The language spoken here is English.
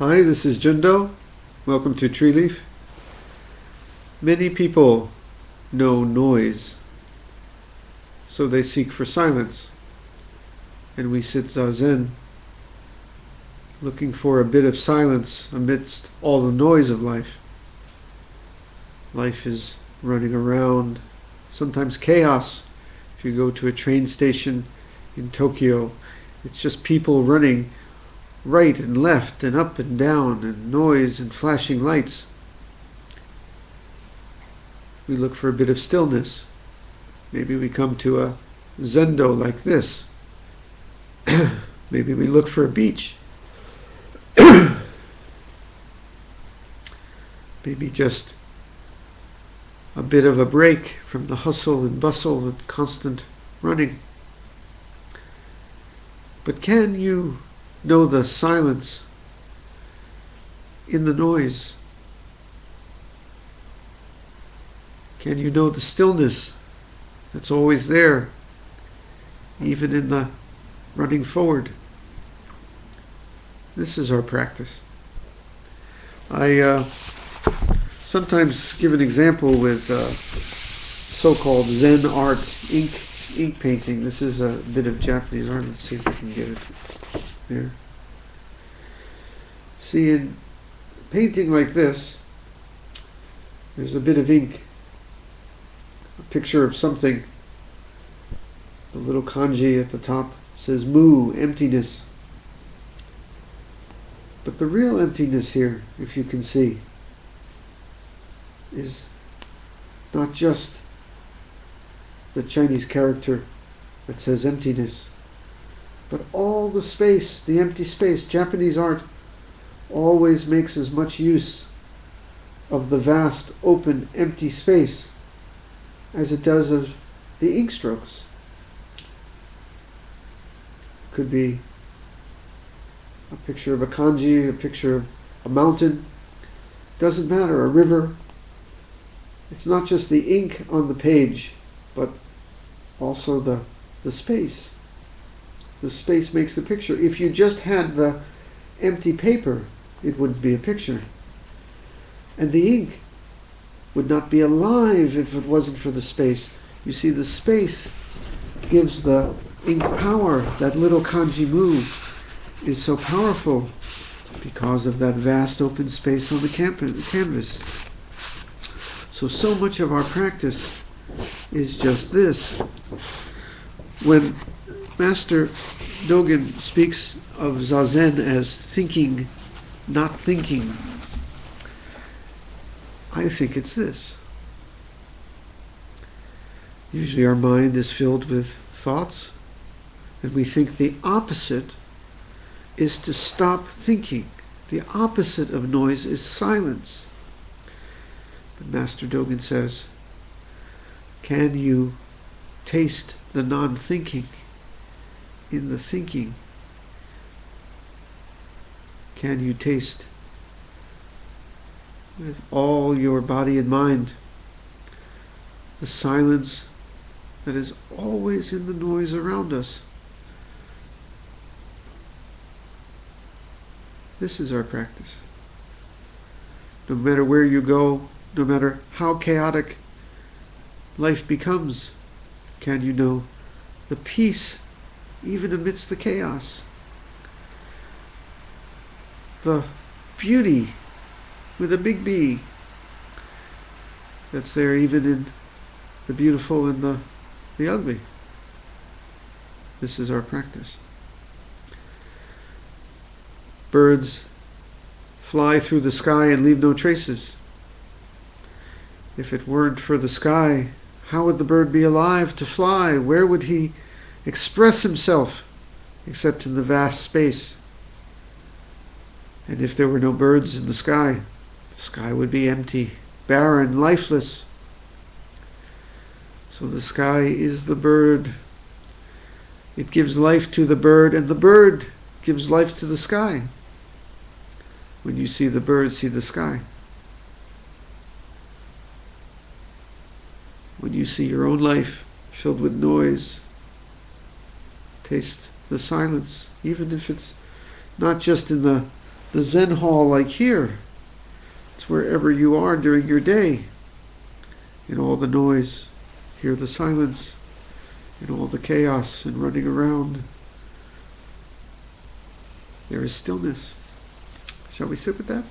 Hi, this is Jundo. Welcome to Treeleaf. Many people know noise, so they seek for silence. And we sit zazen, looking for a bit of silence amidst all the noise of life. Life is running around, sometimes chaos. If you go to a train station in Tokyo, it's just people running right and left and up and down and noise and flashing lights. We look for a bit of stillness. Maybe we come to a zendo like this. Maybe we look for a beach. Maybe just a bit of a break from the hustle and bustle and constant running. But can you know the silence in the noise? Can you know the stillness that's always there, even in the running forward? This is our practice. I uh, sometimes give an example with uh, so-called Zen art ink ink painting. This is a bit of Japanese art. Let's see if I can get it there. See, in painting like this, there's a bit of ink, a picture of something. The little kanji at the top says mu, emptiness. But the real emptiness here, if you can see, is not just the Chinese character that says emptiness, but all the space, the empty space. Japanese art always makes as much use of the vast, open, empty space as it does of the ink strokes. Could be a picture of a kanji, a picture of a mountain. Doesn't matter, a river. It's not just the ink on the page, but also the, the space. The space makes the picture. If you just had the empty paper, it wouldn't be a picture. And the ink would not be alive if it wasn't for the space. You see, the space gives the ink power. That little kanji mu is so powerful because of that vast open space on the canvas. So, so much of our practice is just this. When Master Dogen speaks of Zazen as thinking, not thinking, I think it's this. Usually our mind is filled with thoughts, and we think the opposite is to stop thinking. The opposite of noise is silence. But Master Dogen says, can you taste the non thinking in the thinking? Can you taste with all your body and mind the silence that is always in the noise around us? This is our practice. No matter where you go, no matter how chaotic life becomes, can you know the peace even amidst the chaos? The beauty with a big B that's there even in the beautiful and the, the ugly. This is our practice. Birds fly through the sky and leave no traces. If it weren't for the sky, how would the bird be alive to fly? Where would he express himself except in the vast space? And if there were no birds in the sky, the sky would be empty, barren, lifeless. So the sky is the bird. It gives life to the bird, and the bird gives life to the sky. When you see the bird, see the sky. when you see your own life filled with noise. Taste the silence, even if it's not just in the the Zen hall like here. It's wherever you are during your day. In all the noise, hear the silence, in all the chaos and running around. There is stillness. Shall we sit with that?